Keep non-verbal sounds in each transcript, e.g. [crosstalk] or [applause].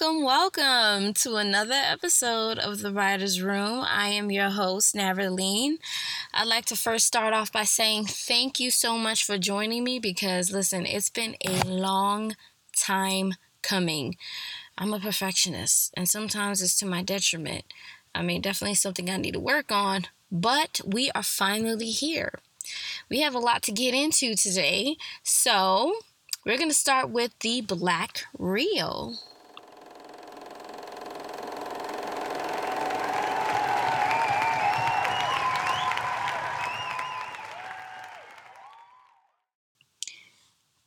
Welcome, welcome to another episode of The Writer's Room. I am your host, Naverleen. I'd like to first start off by saying thank you so much for joining me because, listen, it's been a long time coming. I'm a perfectionist, and sometimes it's to my detriment. I mean, definitely something I need to work on, but we are finally here. We have a lot to get into today, so we're going to start with the Black Reel.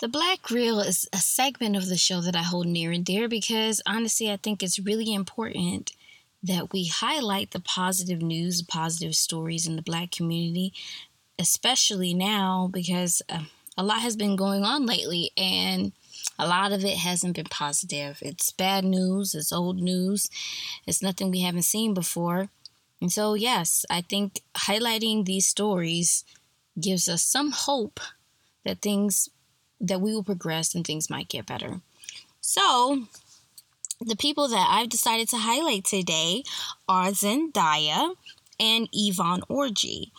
The Black Reel is a segment of the show that I hold near and dear because honestly, I think it's really important that we highlight the positive news, positive stories in the Black community, especially now because uh, a lot has been going on lately and a lot of it hasn't been positive. It's bad news, it's old news, it's nothing we haven't seen before. And so, yes, I think highlighting these stories gives us some hope that things that we will progress and things might get better. So, the people that I've decided to highlight today are Zendaya and Yvonne Orji.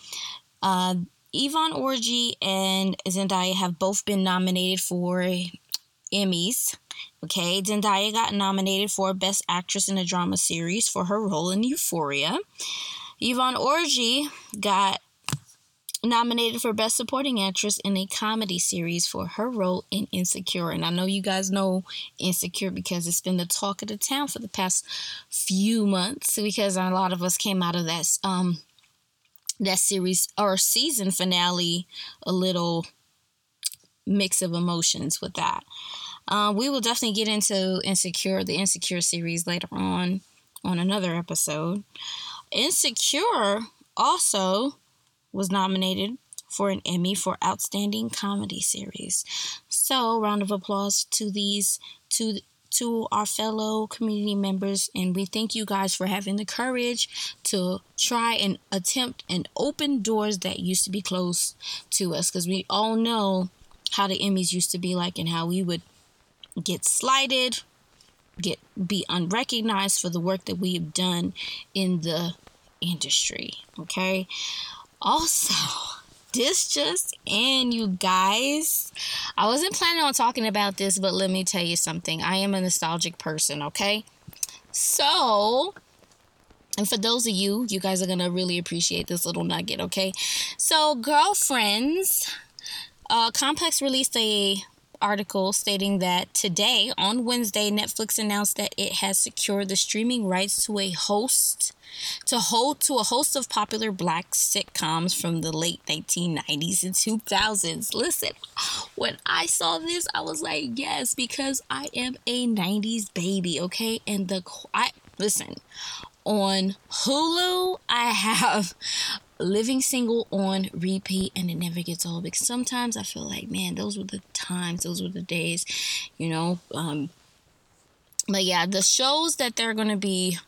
Uh, Yvonne Orji and Zendaya have both been nominated for Emmys. Okay, Zendaya got nominated for Best Actress in a Drama Series for her role in Euphoria. Yvonne Orji got nominated for Best Supporting Actress in a Comedy Series for her role in Insecure. And I know you guys know Insecure because it's been the talk of the town for the past few months because a lot of us came out of that um that series or season finale a little mix of emotions with that. Uh, we will definitely get into Insecure, the Insecure series later on on another episode. Insecure also was nominated for an Emmy for Outstanding Comedy Series. So, round of applause to these to to our fellow community members and we thank you guys for having the courage to try and attempt and open doors that used to be closed to us because we all know how the Emmys used to be like and how we would get slighted, get be unrecognized for the work that we have done in the industry. Okay. Also, this just in, you guys. I wasn't planning on talking about this, but let me tell you something. I am a nostalgic person, okay? So, and for those of you, you guys are going to really appreciate this little nugget, okay? So, girlfriends, uh, Complex released a article stating that today, on Wednesday, Netflix announced that it has secured the streaming rights to a host to hold to a host of popular black sitcoms from the late 1990s and 2000s. Listen, when I saw this, I was like, yes, because I am a 90s baby, okay? And the I listen, on Hulu, I have living single on repeat and it never gets old because sometimes I feel like, man, those were the times, those were the days, you know. Um, but yeah, the shows that they're going to be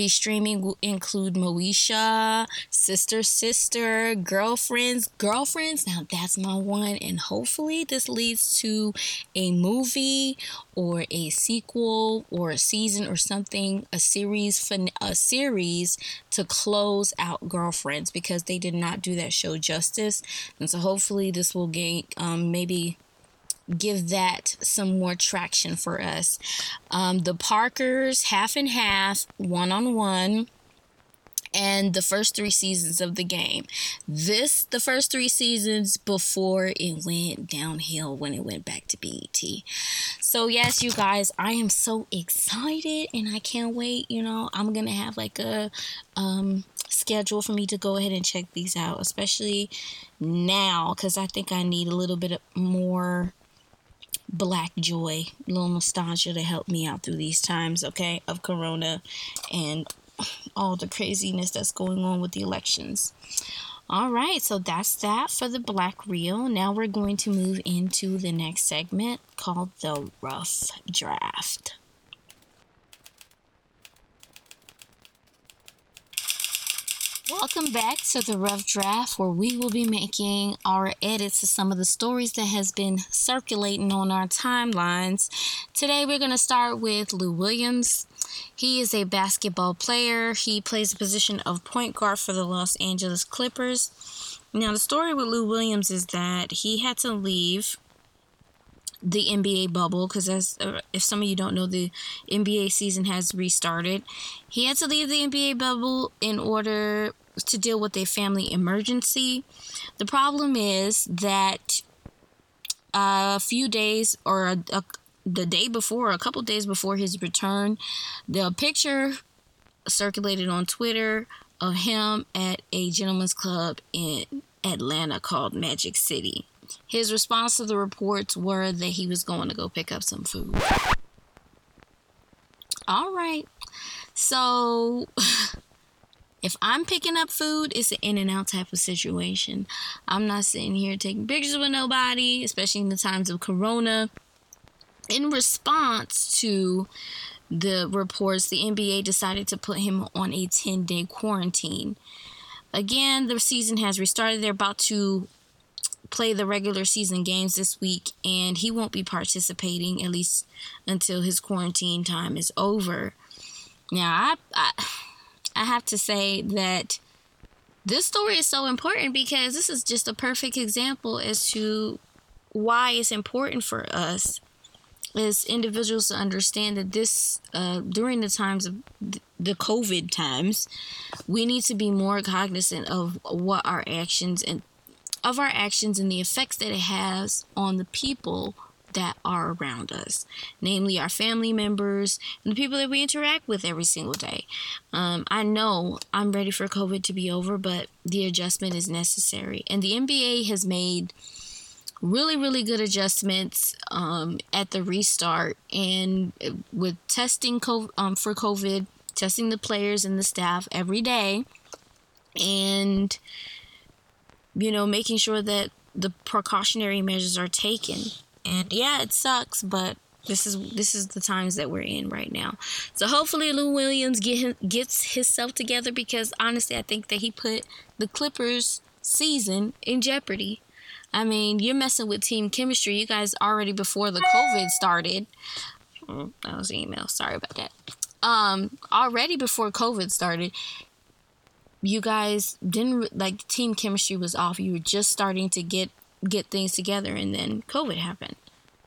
be streaming will include Moesha, Sister Sister, Girlfriends, Girlfriends. Now that's my one, and hopefully this leads to a movie or a sequel or a season or something, a series, a series to close out Girlfriends because they did not do that show justice, and so hopefully this will gain um, maybe give that some more traction for us. Um, the Parkers, half and half, one on one and the first three seasons of the game. This, the first three seasons before it went downhill when it went back to BET. So, yes, you guys, I am so excited and I can't wait. You know, I'm gonna have like a um, schedule for me to go ahead and check these out, especially now because I think I need a little bit more black joy, little nostalgia to help me out through these times, okay, of Corona and all the craziness that's going on with the elections. All right, so that's that for the Black Reel. Now we're going to move into the next segment called the Rough Draft. Welcome back to the Rough Draft, where we will be making our edits to some of the stories that has been circulating on our timelines. Today, we're going to start with Lou Williams. He is a basketball player. He plays the position of point guard for the Los Angeles Clippers. Now, the story with Lou Williams is that he had to leave the NBA bubble because as uh, if some of you don't know the NBA season has restarted. He had to leave the NBA bubble in order to deal with a family emergency. The problem is that uh, a few days or a, a, the day before, a couple days before his return, the picture circulated on Twitter of him at a gentleman's club in Atlanta called Magic City. His response to the reports were that he was going to go pick up some food. All right. So [laughs] if I'm picking up food, it's an in and out type of situation. I'm not sitting here taking pictures with nobody, especially in the times of Corona. In response to the reports, the NBA decided to put him on a 10 day quarantine. Again, the season has restarted. They're about to play the regular season games this week, and he won't be participating at least until his quarantine time is over. Now, I, I, I have to say that this story is so important because this is just a perfect example as to why it's important for us as individuals to understand that this uh, during the times of the covid times we need to be more cognizant of what our actions and of our actions and the effects that it has on the people that are around us, namely our family members and the people that we interact with every single day. Um, I know I'm ready for COVID to be over, but the adjustment is necessary. And the NBA has made really, really good adjustments um, at the restart and with testing COVID, um, for COVID, testing the players and the staff every day. And you know, making sure that the precautionary measures are taken. And yeah, it sucks, but this is this is the times that we're in right now. So hopefully Lou Williams get him, gets himself together because honestly, I think that he put the Clippers season in jeopardy. I mean, you're messing with team chemistry. You guys already before the COVID started. Oh, that was an email. Sorry about that. Um, already before COVID started, you guys didn't like team chemistry was off. You were just starting to get get things together, and then COVID happened,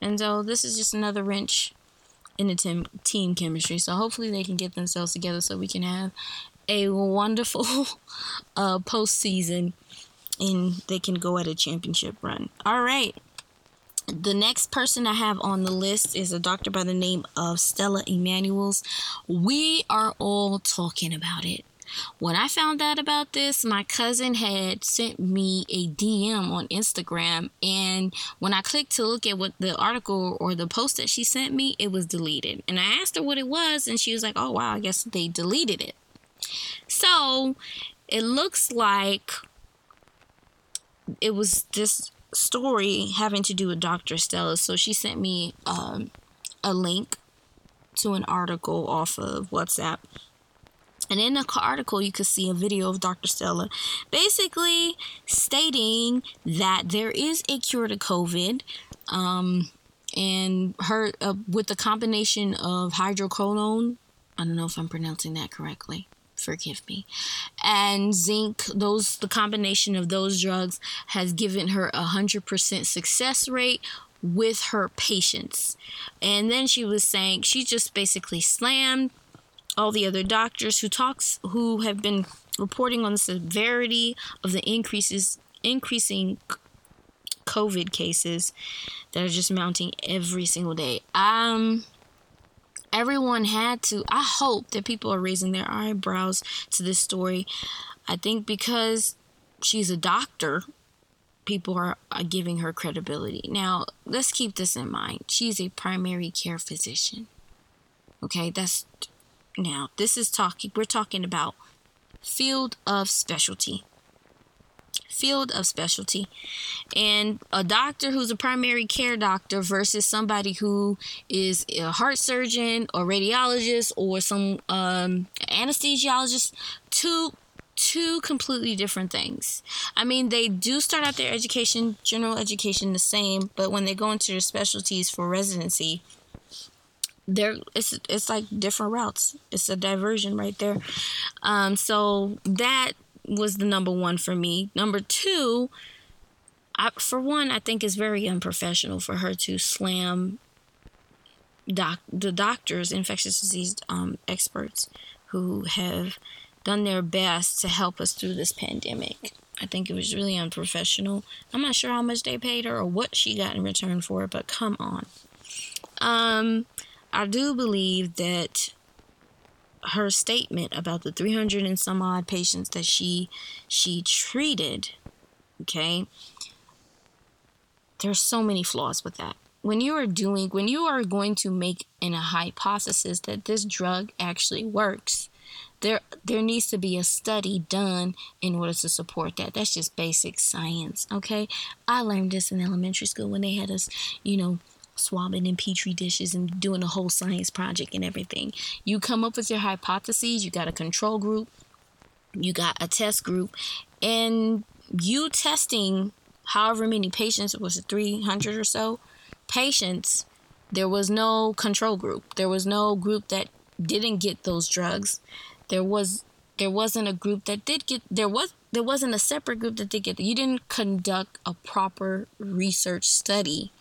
and so this is just another wrench in the team team chemistry. So hopefully they can get themselves together so we can have a wonderful [laughs] uh, postseason, and they can go at a championship run. All right. The next person I have on the list is a doctor by the name of Stella Immanuels. We are all talking about it. When I found out about this, my cousin had sent me a DM on Instagram, and when I clicked to look at what the article or the post that she sent me, it was deleted. And I asked her what it was, and she was like, "Oh wow, I guess they deleted it." So it looks like it was this story having to do with Dr. Stella. So she sent me um, a link to an article off of WhatsApp and in the article, you could see a video of Dr. Stella basically stating that there is a cure to COVID. Um, and her uh, with the combination of hydrocodone, I don't know if I'm pronouncing that correctly. Forgive me. And zinc, those the combination of those drugs has given her a hundred percent success rate with her patients. And then she was saying she just basically slammed all the other doctors who talks who have been reporting on the severity of the increases increasing COVID cases that are just mounting every single day. Um everyone had to I hope that people are raising their eyebrows to this story. I think because she's a doctor, people are, are giving her credibility. Now, let's keep this in mind. She's a primary care physician. Okay, that's now, this is talking, we're talking about field of specialty. Field of specialty. And a doctor who's a primary care doctor versus somebody who is a heart surgeon or radiologist or some um, anesthesiologist, two two completely different things. I mean, they do start out their education, general education, the same, but when they go into their specialties for residency, there it's it's like different routes. It's a diversion right there. Um, so that was the number one for me. Number two, I, for one, I think it's very unprofessional for her to slam doc the doctors, infectious disease um, experts who have done their best to help us through this pandemic. I think it was really unprofessional. I'm not sure how much they paid her or what she got in return for it, but come on. Um, I do believe that her statement about the 300 and some odd patients that she she treated, okay? There's so many flaws with that. When you are doing when you are going to make an a hypothesis that this drug actually works, there there needs to be a study done in order to support that. That's just basic science, okay? I learned this in elementary school when they had us, you know, swabbing in petri dishes and doing a whole science project and everything. You come up with your hypotheses, you got a control group, you got a test group, and you testing however many patients, it was it 300 or so patients, there was no control group. There was no group that didn't get those drugs there was there wasn't a group that did get there was there wasn't a separate group that did get you didn't conduct a proper research study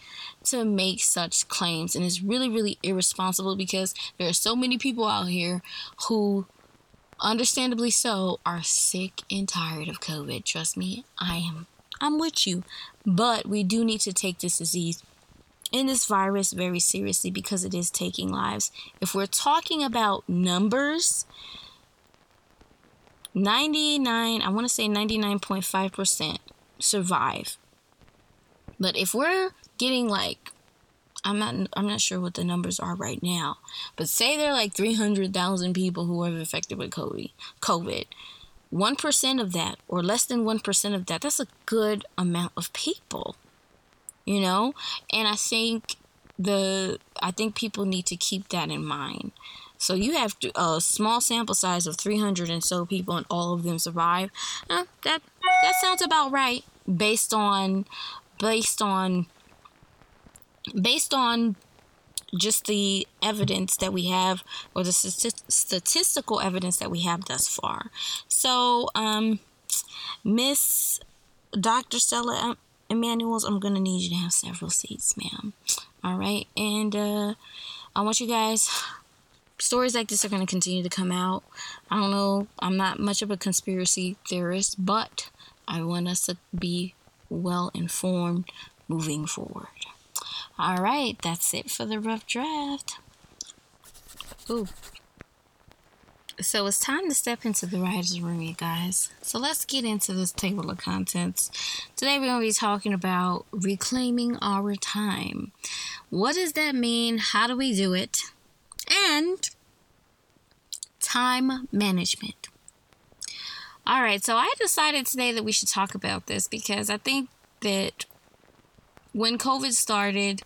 to make such claims and it's really really irresponsible because there are so many people out here who understandably so are sick and tired of covid. Trust me i am i'm with you. But we do need to take this disease in this virus very seriously because it is taking lives. If we're talking about numbers 99, I want to say 99.5% survive. But if we're getting like I'm not I'm not sure what the numbers are right now, but say there are like 300,000 people who are affected with COVID. COVID. 1% of that or less than 1% of that, that's a good amount of people. You know? And I think the I think people need to keep that in mind. So you have a small sample size of 300 and so people, and all of them survive. Uh, that that sounds about right based on based on based on just the evidence that we have or the statistical evidence that we have thus far. So, um, Miss Dr. Stella Immanuels, I'm going to need you to have several seats, ma'am. All right. And uh, I want you guys stories like this are going to continue to come out. I don't know. I'm not much of a conspiracy theorist, but I want us to be well informed moving forward. All right, that's it for the rough draft. Ooh. So it's time to step into the writer's room, you guys. So let's get into this table of contents. Today we're going to be talking about reclaiming our time. What does that mean? How do we do it? And time management. All right, so I decided today that we should talk about this because I think that when COVID started,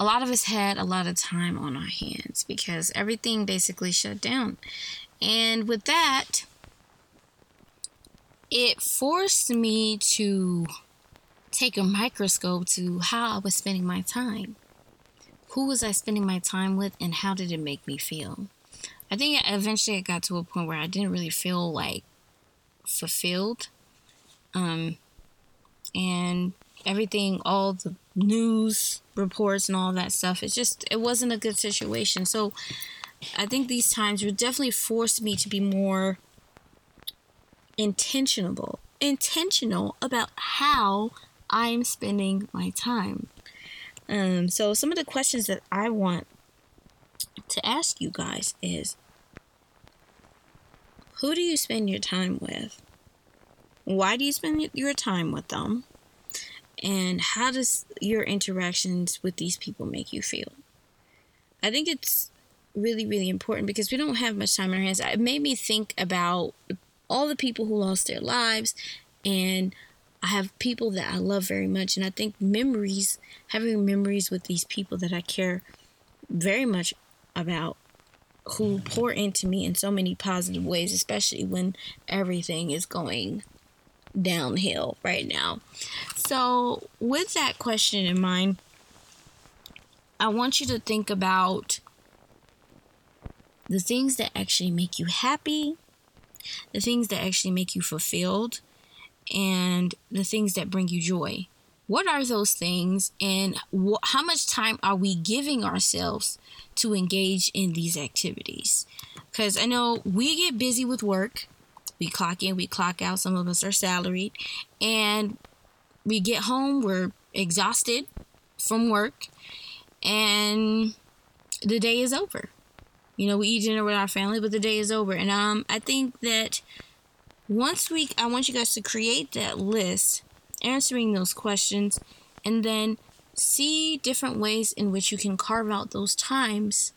a lot of us had a lot of time on our hands because everything basically shut down. And with that, it forced me to take a microscope to how I was spending my time. Who was I spending my time with, and how did it make me feel? I think eventually it got to a point where I didn't really feel like fulfilled. Um, and everything, all the news reports and all that stuff, it just, it wasn't a good situation. So I think these times were definitely forced me to be more intentional, intentional about how I'm spending my time. Um, so some of the questions that I want to ask you guys is who do you spend your time with? Why do you spend your time with them? And how does your interactions with these people make you feel? I think it's really, really important because we don't have much time on our hands. It made me think about all the people who lost their lives and I have people that I love very much, and I think memories, having memories with these people that I care very much about who pour into me in so many positive ways, especially when everything is going downhill right now. So, with that question in mind, I want you to think about the things that actually make you happy, the things that actually make you fulfilled, and the things that bring you joy. What are those things, and wh- how much time are we giving ourselves to engage in these activities? Because I know we get busy with work, we clock in, we clock out, some of us are salaried, and we get home, we're exhausted from work, and the day is over. You know, we eat dinner with our family, but the day is over. And um, I think that once we, I want you guys to create that list answering those questions, and then see different ways in which you can carve out those times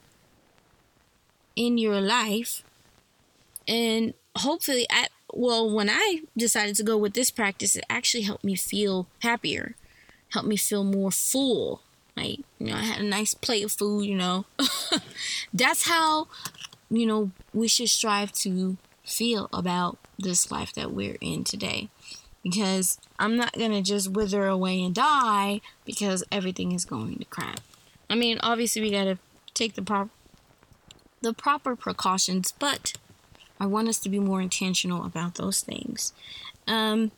in your life. And hopefully, at well, when I decided to go with this practice, it actually helped me feel happier, helped me feel more full. Like, you know, I had a nice plate of food, you know. [laughs] That's how, you know, we should strive to feel about this life that we're in today because I'm not going to just wither away and die because everything is going to crap. I mean, obviously we got to take the proper the proper precautions, but I want us to be more intentional about those things. Um,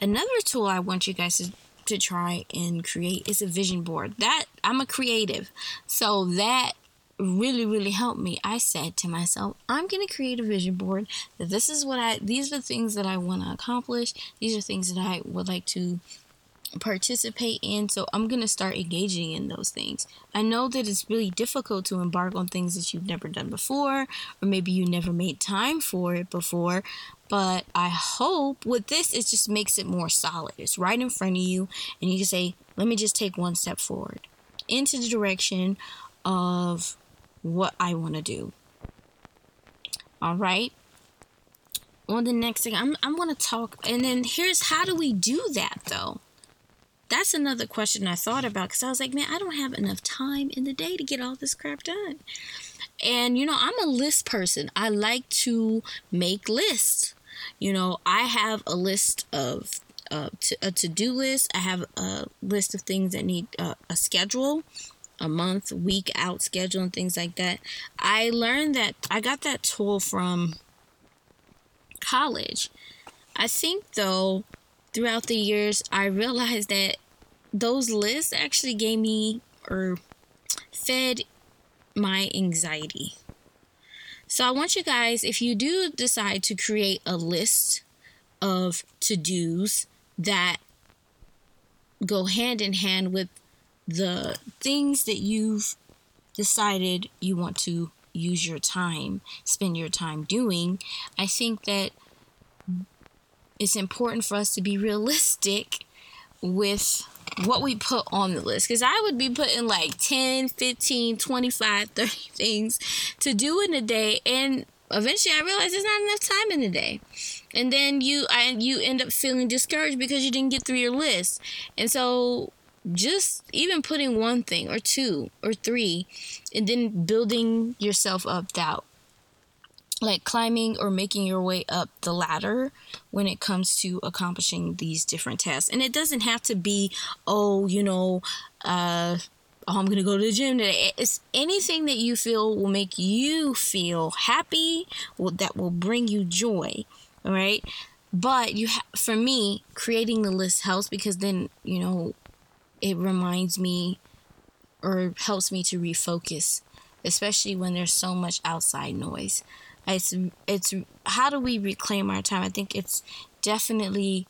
another tool I want you guys to, to try and create is a vision board. That I'm a creative, so that really really helped me i said to myself i'm going to create a vision board that this is what i these are the things that i want to accomplish these are things that i would like to participate in so i'm going to start engaging in those things i know that it's really difficult to embark on things that you've never done before or maybe you never made time for it before but i hope with this it just makes it more solid it's right in front of you and you can say let me just take one step forward into the direction of what I want to do. All right. On the next thing, I'm I'm going to talk, and then here's how do we do that though? That's another question I thought about because I was like, man, I don't have enough time in the day to get all this crap done. And you know, I'm a list person. I like to make lists. You know, I have a list of uh, to, a to-do list. I have a list of things that need uh, a schedule a month, week out schedule and things like that. I learned that I got that tool from college. I think though, throughout the years, I realized that those lists actually gave me or fed my anxiety. So I want you guys, if you do decide to create a list of to dos that go hand in hand with the things that you've decided you want to use your time, spend your time doing, I think that it's important for us to be realistic with what we put on the list because I would be putting like 10, 15, 25, [laughs] 30 things to do in a day and eventually I realized there's not enough time in the day. And then you I you end up feeling discouraged because you didn't get through your list. And so just even putting one thing or two or three and then building yourself up that like climbing or making your way up the ladder when it comes to accomplishing these different tasks and it doesn't have to be oh you know uh oh, I'm gonna go to the gym today. It's anything that you feel will make you feel happy, that will bring you joy. All right, but you ha- for me, creating the list helps because then you know it reminds me or helps me to refocus, especially when there's so much outside noise. It's it's how do we reclaim our time? I think it's definitely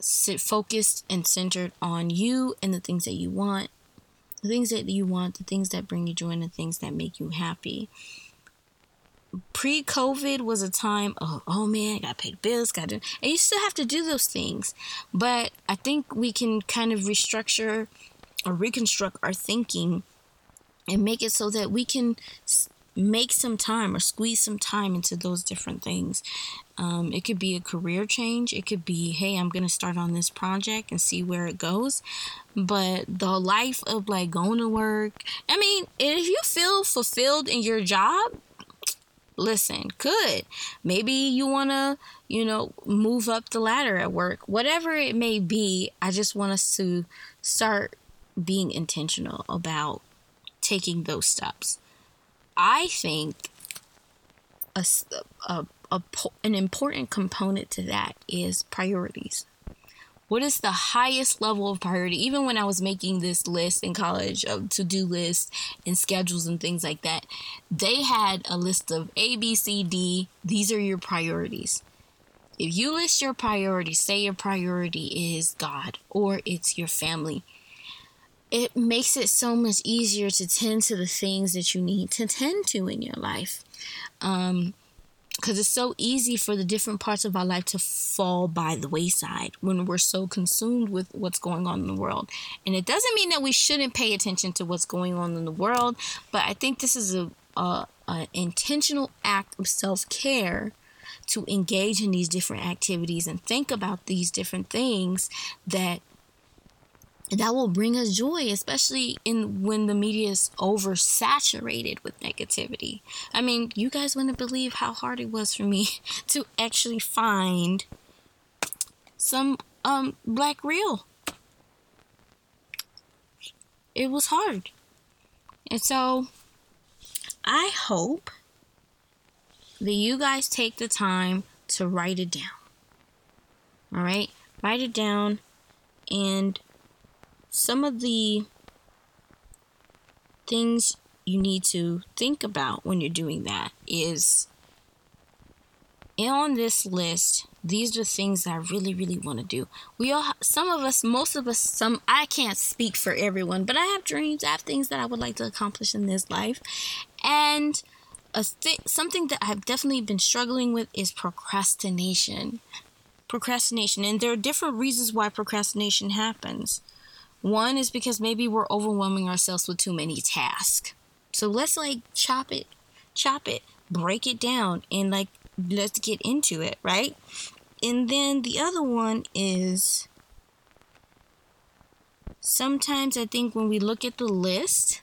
sit focused and centered on you and the things that you want, the things that you want, the things that bring you joy, and the things that make you happy. Pre COVID was a time of, oh man, gotta pay bills, gotta, and you still have to do those things. But I think we can kind of restructure or reconstruct our thinking and make it so that we can make some time or squeeze some time into those different things. Um, it could be a career change. It could be, hey, I'm going to start on this project and see where it goes. But the life of like going to work, I mean, if you feel fulfilled in your job, listen, good. Maybe you want to, you know, move up the ladder at work, whatever it may be. I just want us to start being intentional about taking those steps. I think a, a, a, an important component to that is priorities. What is the highest level of priority? Even when I was making this list in college of to do lists and schedules and things like that, they had a list of A, B, C, D. These are your priorities. If you list your priorities, say your priority is God or it's your family, it makes it so much easier to tend to the things that you need to tend to in your life. Um, because it's so easy for the different parts of our life to fall by the wayside when we're so consumed with what's going on in the world. And it doesn't mean that we shouldn't pay attention to what's going on in the world, but I think this is a, a, a intentional act of self care to engage in these different activities and think about these different things that that will bring us joy, especially in when the media is oversaturated with negativity. I mean, you guys wouldn't believe how hard it was for me [laughs] to actually find some um black reel. It was hard. And so I hope that you guys take the time to write it down. All right? Write it down and some of the things you need to think about when you're doing that is on this list these are things that i really really want to do. We all some of us most of us some i can't speak for everyone but i have dreams i have things that i would like to accomplish in this life. And a th- something that i've definitely been struggling with is procrastination. Procrastination and there are different reasons why procrastination happens one is because maybe we're overwhelming ourselves with too many tasks. So let's like chop it, chop it, break it down, and like let's get into it, right? And then the other one is sometimes I think when we look at the list,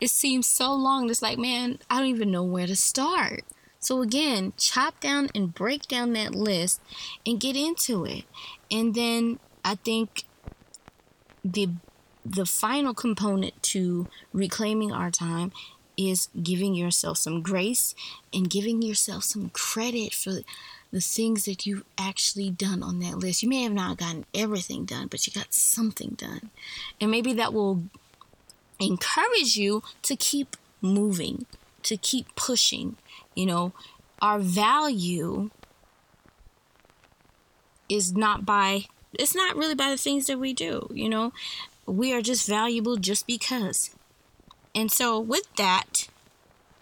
it seems so long. It's like, man, I don't even know where to start. So again, chop down and break down that list and get into it. And then I think the the final component to reclaiming our time is giving yourself some grace and giving yourself some credit for the things that you've actually done on that list. You may have not gotten everything done, but you got something done. And maybe that will encourage you to keep moving, to keep pushing. You know, our value is not by it's not really by the things that we do, you know. We are just valuable just because. And so, with that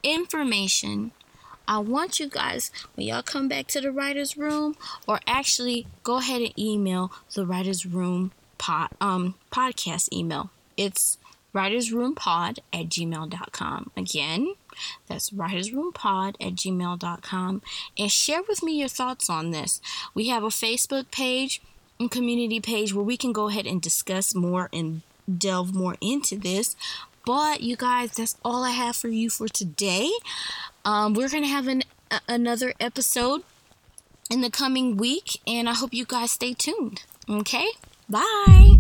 information, I want you guys, when y'all come back to the writer's room, or actually go ahead and email the writer's room pod, um, podcast email. It's writersroompod at gmail.com. Again, that's writersroompod at gmail.com. And share with me your thoughts on this. We have a Facebook page community page where we can go ahead and discuss more and delve more into this. But you guys, that's all I have for you for today. Um, we're gonna have an a, another episode in the coming week, and I hope you guys stay tuned. Okay, bye.